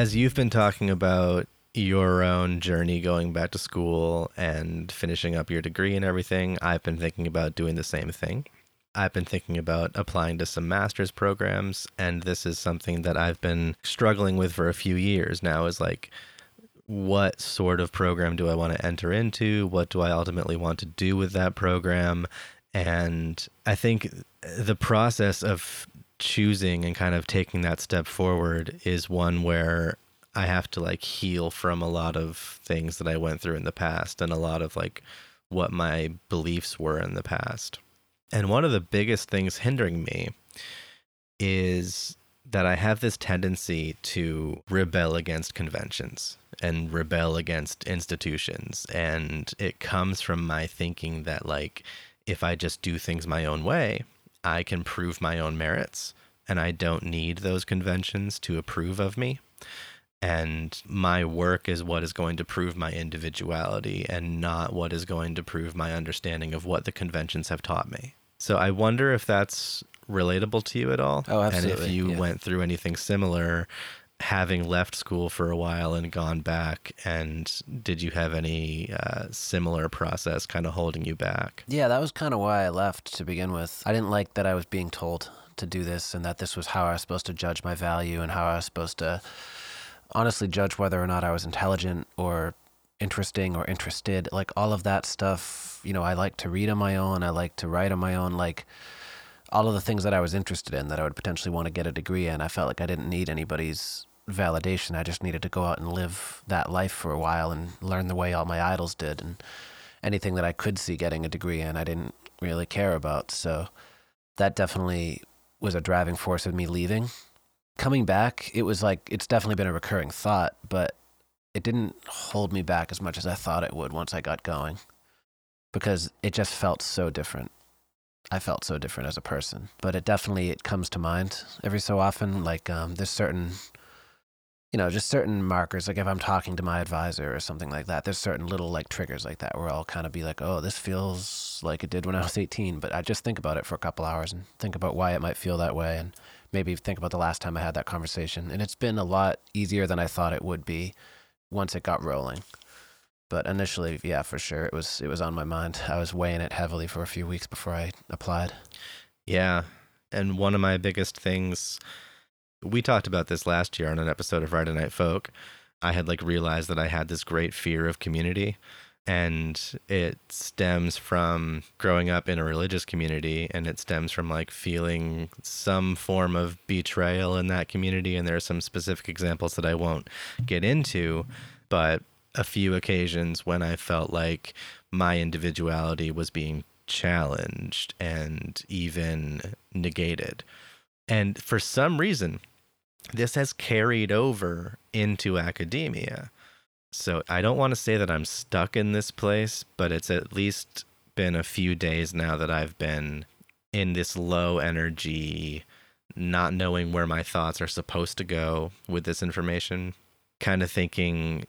as you've been talking about your own journey going back to school and finishing up your degree and everything, I've been thinking about doing the same thing. I've been thinking about applying to some master's programs, and this is something that I've been struggling with for a few years now is like, what sort of program do I want to enter into? What do I ultimately want to do with that program? And I think the process of choosing and kind of taking that step forward is one where I have to like heal from a lot of things that I went through in the past and a lot of like what my beliefs were in the past. And one of the biggest things hindering me is that I have this tendency to rebel against conventions and rebel against institutions. And it comes from my thinking that, like, if I just do things my own way, I can prove my own merits and I don't need those conventions to approve of me. And my work is what is going to prove my individuality and not what is going to prove my understanding of what the conventions have taught me. So I wonder if that's relatable to you at all. Oh, absolutely. And if you yeah. went through anything similar, having left school for a while and gone back, and did you have any uh, similar process kind of holding you back? Yeah, that was kind of why I left to begin with. I didn't like that I was being told to do this and that this was how I was supposed to judge my value and how I was supposed to honestly judge whether or not I was intelligent or interesting or interested. Like all of that stuff, you know, I like to read on my own, I like to write on my own, like all of the things that I was interested in that I would potentially want to get a degree in. I felt like I didn't need anybody's validation. I just needed to go out and live that life for a while and learn the way all my idols did and anything that I could see getting a degree in, I didn't really care about. So that definitely was a driving force of me leaving. Coming back, it was like it's definitely been a recurring thought, but it didn't hold me back as much as I thought it would once I got going because it just felt so different. I felt so different as a person, but it definitely it comes to mind every so often. Like um, there's certain, you know, just certain markers. Like if I'm talking to my advisor or something like that, there's certain little like triggers like that where I'll kind of be like, oh, this feels like it did when I was 18. But I just think about it for a couple hours and think about why it might feel that way, and maybe think about the last time I had that conversation. And it's been a lot easier than I thought it would be once it got rolling. But initially, yeah, for sure, it was it was on my mind. I was weighing it heavily for a few weeks before I applied. Yeah. And one of my biggest things, we talked about this last year on an episode of Friday Night Folk. I had like realized that I had this great fear of community. And it stems from growing up in a religious community and it stems from like feeling some form of betrayal in that community. And there are some specific examples that I won't get into, but a few occasions when I felt like my individuality was being challenged and even negated. And for some reason, this has carried over into academia. So I don't want to say that I'm stuck in this place, but it's at least been a few days now that I've been in this low energy, not knowing where my thoughts are supposed to go with this information, kind of thinking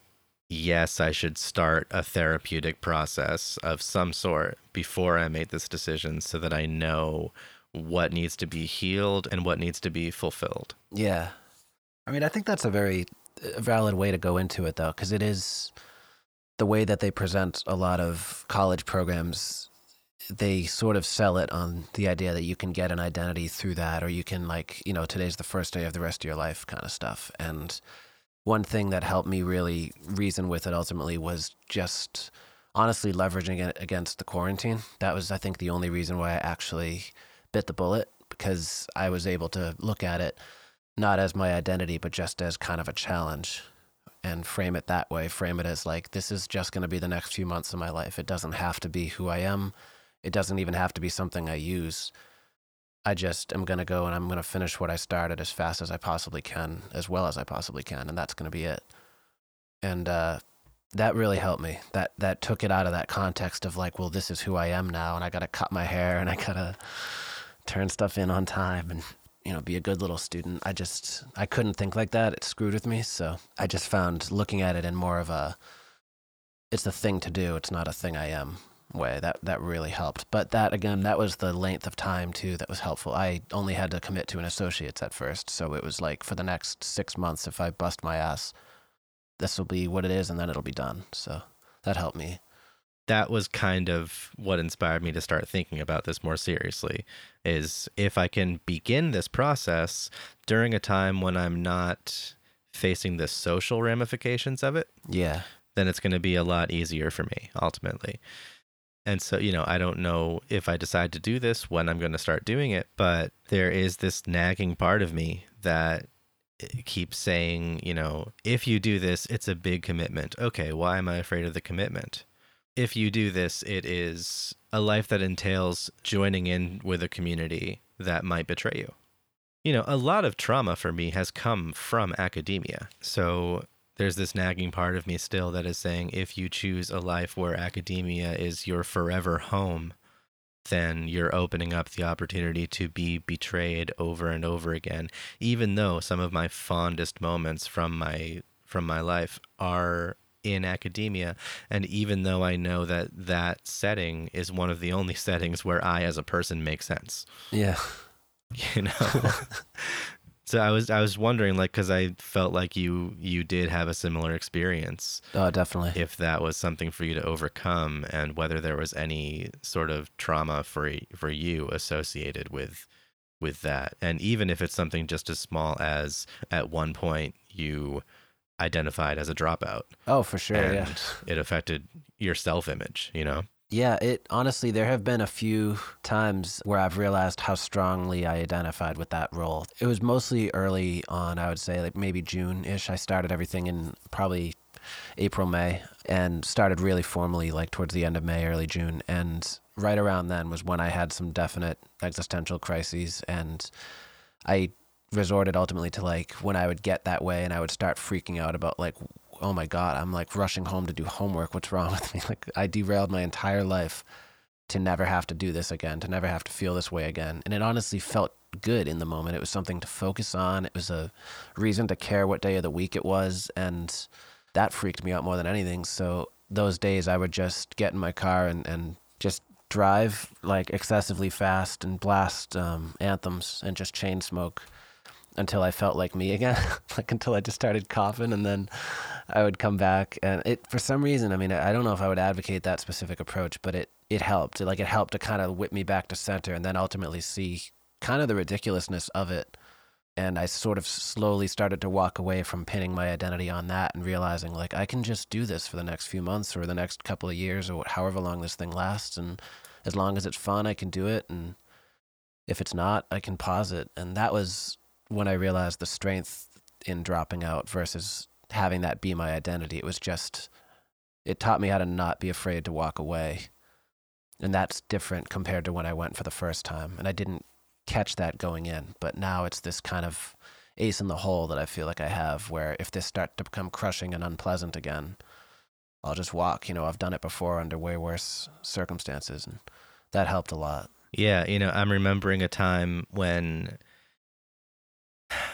yes, I should start a therapeutic process of some sort before I make this decision so that I know what needs to be healed and what needs to be fulfilled. Yeah. I mean, I think that's a very valid way to go into it, though, because it is the way that they present a lot of college programs. They sort of sell it on the idea that you can get an identity through that, or you can, like, you know, today's the first day of the rest of your life kind of stuff. And one thing that helped me really reason with it ultimately was just honestly leveraging it against the quarantine. That was, I think, the only reason why I actually bit the bullet because I was able to look at it not as my identity, but just as kind of a challenge and frame it that way. Frame it as like, this is just going to be the next few months of my life. It doesn't have to be who I am, it doesn't even have to be something I use. I just am going to go and I'm going to finish what I started as fast as I possibly can, as well as I possibly can, and that's going to be it. And uh, that really helped me. That that took it out of that context of like, well, this is who I am now, and I got to cut my hair and I got to turn stuff in on time and you know be a good little student. I just I couldn't think like that. It screwed with me. So I just found looking at it in more of a it's a thing to do. It's not a thing I am way. That that really helped. But that again, that was the length of time too that was helpful. I only had to commit to an associate's at first, so it was like for the next six months, if I bust my ass, this will be what it is, and then it'll be done. So that helped me. That was kind of what inspired me to start thinking about this more seriously. Is if I can begin this process during a time when I'm not facing the social ramifications of it, Yeah. then it's going to be a lot easier for me ultimately. And so, you know, I don't know if I decide to do this when I'm going to start doing it, but there is this nagging part of me that eh, keeps saying, you know, if you do this, it's a big commitment. Okay, why am I afraid of the commitment? If you do this, it is a life that entails joining in with a community that might betray you. You know, a lot of trauma for me has come from academia. So there's this nagging part of me still that is saying if you choose a life where academia is your forever home, then you're opening up the opportunity to be betrayed over and over again even though some of my fondest moments from my from my life are in academia and even though i know that that setting is one of the only settings where i as a person make sense Yeah. you know so i was i was wondering like cuz i felt like you you did have a similar experience Oh, definitely. if that was something for you to overcome and whether there was any sort of trauma for for you associated with with that and even if it's something just as small as at one point you identified as a dropout Oh, for sure. and yeah. it affected your self-image you know Yeah, it honestly, there have been a few times where I've realized how strongly I identified with that role. It was mostly early on, I would say, like maybe June ish. I started everything in probably April, May, and started really formally like towards the end of May, early June. And right around then was when I had some definite existential crises. And I resorted ultimately to like when I would get that way and I would start freaking out about like, oh my God, I'm like rushing home to do homework. What's wrong with me? Like I derailed my entire life to never have to do this again, to never have to feel this way again. And it honestly felt good in the moment. It was something to focus on. It was a reason to care what day of the week it was. And that freaked me out more than anything. So those days I would just get in my car and, and just drive like excessively fast and blast um, anthems and just chain smoke until I felt like me again, like until I just started coughing, and then I would come back. And it, for some reason, I mean, I don't know if I would advocate that specific approach, but it it helped. Like it helped to kind of whip me back to center, and then ultimately see kind of the ridiculousness of it. And I sort of slowly started to walk away from pinning my identity on that and realizing like I can just do this for the next few months or the next couple of years or however long this thing lasts, and as long as it's fun, I can do it, and if it's not, I can pause it. And that was when I realized the strength in dropping out versus having that be my identity. It was just, it taught me how to not be afraid to walk away. And that's different compared to when I went for the first time. And I didn't catch that going in. But now it's this kind of ace in the hole that I feel like I have where if this starts to become crushing and unpleasant again, I'll just walk. You know, I've done it before under way worse circumstances. And that helped a lot. Yeah, you know, I'm remembering a time when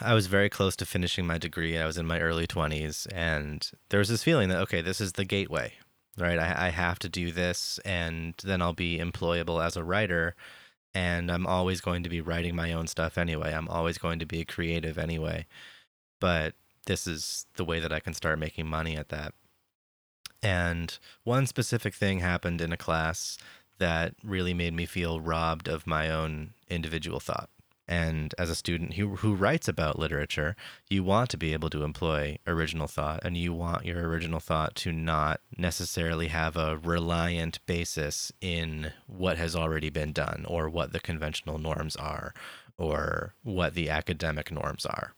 I was very close to finishing my degree. I was in my early 20s, and there was this feeling that, okay, this is the gateway, right? I, I have to do this, and then I'll be employable as a writer. And I'm always going to be writing my own stuff anyway. I'm always going to be a creative anyway. But this is the way that I can start making money at that. And one specific thing happened in a class that really made me feel robbed of my own individual thought. And as a student who, who writes about literature, you want to be able to employ original thought, and you want your original thought to not necessarily have a reliant basis in what has already been done, or what the conventional norms are, or what the academic norms are.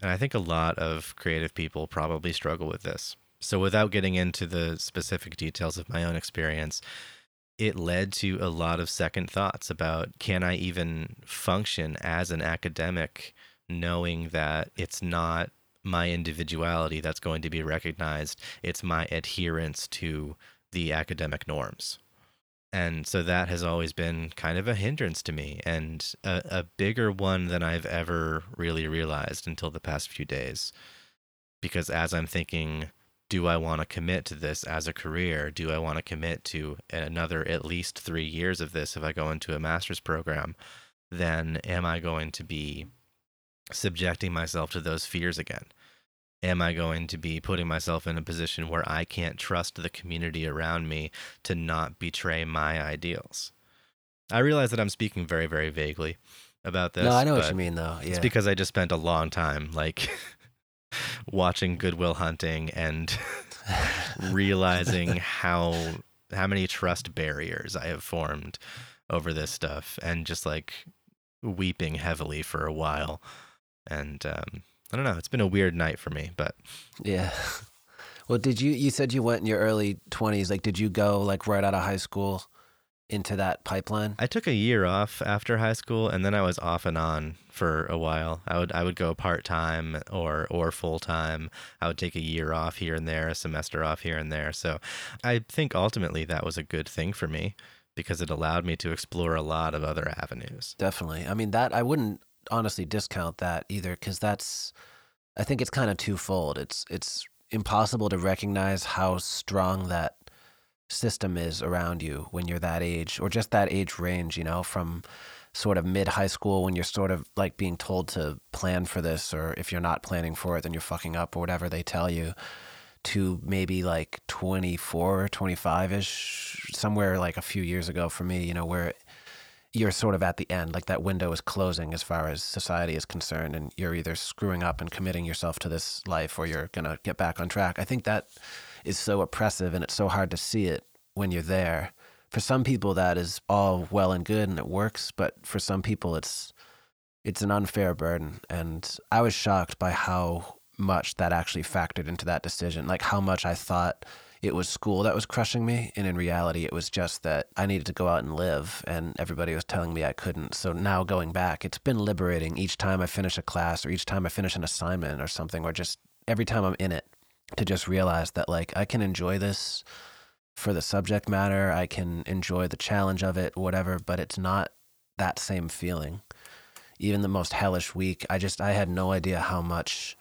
And I think a lot of creative people probably struggle with this. So, without getting into the specific details of my own experience, it led to a lot of second thoughts about can I even function as an academic knowing that it's not my individuality that's going to be recognized, it's my adherence to the academic norms. And so that has always been kind of a hindrance to me and a, a bigger one than I've ever really realized until the past few days. Because as I'm thinking, do I want to commit to this as a career? Do I want to commit to another at least three years of this if I go into a master's program? Then am I going to be subjecting myself to those fears again? Am I going to be putting myself in a position where I can't trust the community around me to not betray my ideals? I realize that I'm speaking very, very vaguely about this. No, I know what you mean, though. Yeah. It's because I just spent a long time like watching Good Will Hunting and realizing how how many trust barriers I have formed over this stuff, and just like weeping heavily for a while. And um, I don't know. It's been a weird night for me, but yeah. Well, did you? You said you went in your early twenties. Like, did you go like right out of high school into that pipeline? I took a year off after high school, and then I was off and on for a while. I would I would go part time or or full time. I would take a year off here and there, a semester off here and there. So I think ultimately that was a good thing for me because it allowed me to explore a lot of other avenues. Definitely. I mean that I wouldn't honestly discount that either because that's I think it's kind of twofold. It's it's impossible to recognize how strong that system is around you when you're that age or just that age range, you know, from sort of mid high school when you're sort of like being told to plan for this or if you're not planning for it then you're fucking up or whatever they tell you to maybe like 24 25ish somewhere like a few years ago for me, you know, where you're sort of at the end, like that window is closing as far as society is concerned, and you're either screwing up and committing yourself to this life or you're going to get back on track. I think that is so oppressive and it's so hard to see it when you're there. For some people, that is all well and good and it works, but for some people, it's it's an unfair burden. And I was shocked by how much that actually factored into that decision, like how much I thought it was school that was crushing me. And in reality, it was just that I needed to go out and live, and everybody was telling me I couldn't. So now going back, it's been liberating each time I finish a class or each time I finish an assignment or something, or just every time I'm in it to just realize that like I can enjoy this for the subject matter, I can enjoy the challenge of it, whatever, but it's not that same feeling. Even the most hellish week, I just I had no idea how much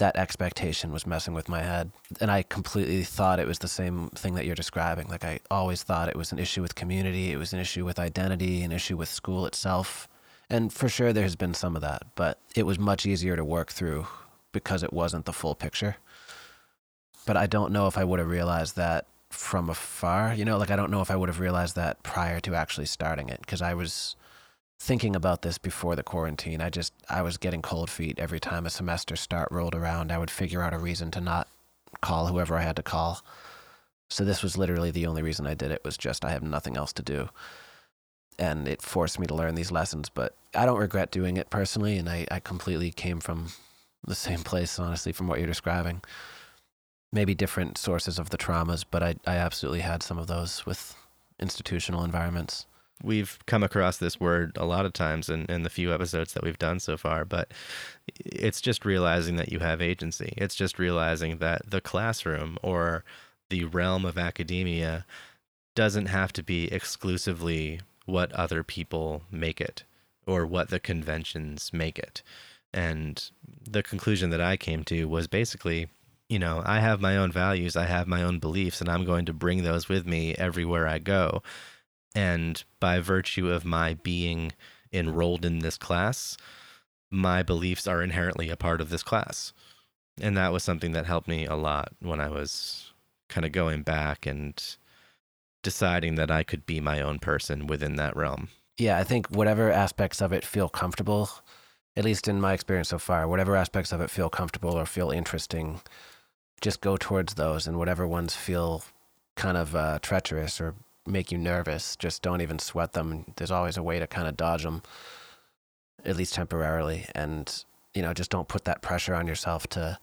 that expectation was messing with my head. And I completely thought it was the same thing that you're describing. Like I always thought it was an issue with community, it was an issue with identity, an issue with school itself. And for sure there has been some of that, but it was much easier to work through because it wasn't the full picture but I don't know if I would have realized that from afar. You know, like I don't know if I would have realized that prior to actually starting it because I was thinking about this before the quarantine. I just I was getting cold feet every time a semester start rolled around. I would figure out a reason to not call whoever I had to call. So this was literally the only reason I did it was just I have nothing else to do. And it forced me to learn these lessons, but I don't regret doing it personally and I, I completely came from the same place, honestly, from what you're describing maybe different sources of the traumas, but I, I absolutely had some of those with institutional environments. We've come across this word a lot of times in, in the few episodes that we've done so far, but it's just realizing that you have agency. It's just realizing that the classroom or the realm of academia doesn't have to be exclusively what other people make it or what the conventions make it. And the conclusion that I came to was basically you know, I have my own values, I have my own beliefs, and I'm going to bring those with me everywhere I go. And by virtue of my being enrolled in this class, my beliefs are inherently a part of this class. And that was something that helped me a lot when I was kind of going back and deciding that I could be my own person within that realm. Yeah, I think whatever aspects of it feel comfortable, at least in my experience so far, whatever aspects of it feel comfortable or feel interesting, just go towards those and whatever ones feel kind of uh, treacherous or make you nervous, just don't even sweat them. There's always a way to kind of dodge them, at least temporarily. And, you know, just don't put that pressure on yourself to,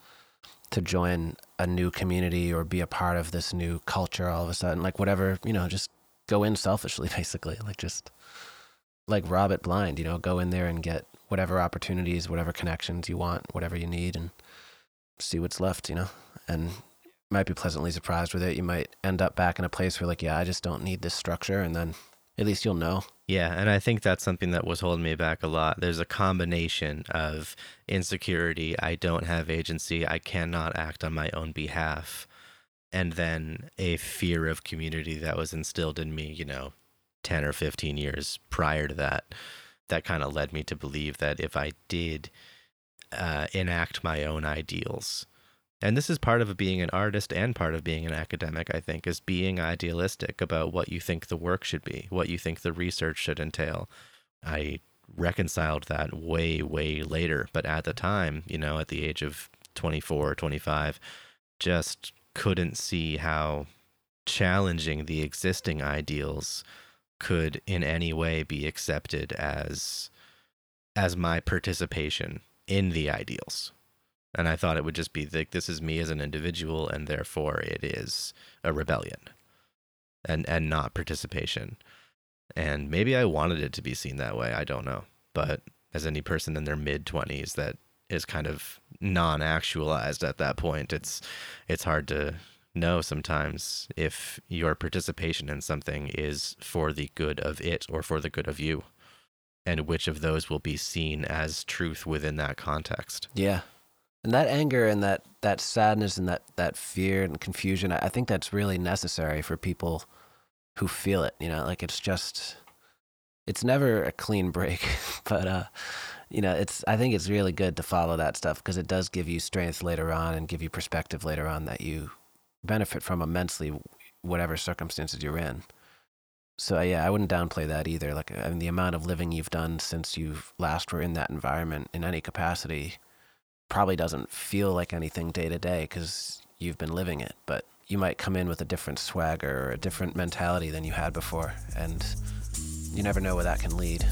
to join a new community or be a part of this new culture all of a sudden. Like whatever, you know, just go in selfishly, basically. Like just like rob it blind, you know, go in there and get whatever opportunities, whatever connections you want, whatever you need and see what's left, you know? and might be pleasantly surprised with it. You might end up back in a place where like, yeah, I just don't need this structure, and then at least you'll know. Yeah, and I think that's something that was holding me back a lot. There's a combination of insecurity, I don't have agency, I cannot act on my own behalf, and then a fear of community that was instilled in me, you know, 10 or 15 years prior to that, that kind of led me to believe that if I did uh, enact my own ideals, and this is part of being an artist and part of being an academic, I think, is being idealistic about what you think the work should be, what you think the research should entail. I reconciled that way, way later. But at the time, you know, at the age of 24, 25, just couldn't see how challenging the existing ideals could in any way be accepted as as my participation in the ideals and i thought it would just be like this is me as an individual and therefore it is a rebellion and and not participation. And maybe i wanted it to be seen that way. I don't know. But as any person in their mid 20s that is kind of non-actualized at that point it's it's hard to know sometimes if your participation in something is for the good of it or for the good of you and which of those will be seen as truth within that context. Yeah and that anger and that that sadness and that that fear and confusion i think that's really necessary for people who feel it you know like it's just it's never a clean break but uh you know, it's I think it's really good to follow that stuff because it does give you strength later on and give you perspective later on that you benefit from immensely whatever circumstances you're in. So yeah, I wouldn't downplay that either. Like I mean, the amount of living you've done since you last were in that environment in any capacity probably doesn't feel like anything day to day because you've been living it. But you might come in with a different swagger or a different mentality than you had before, and you never know where that can lead.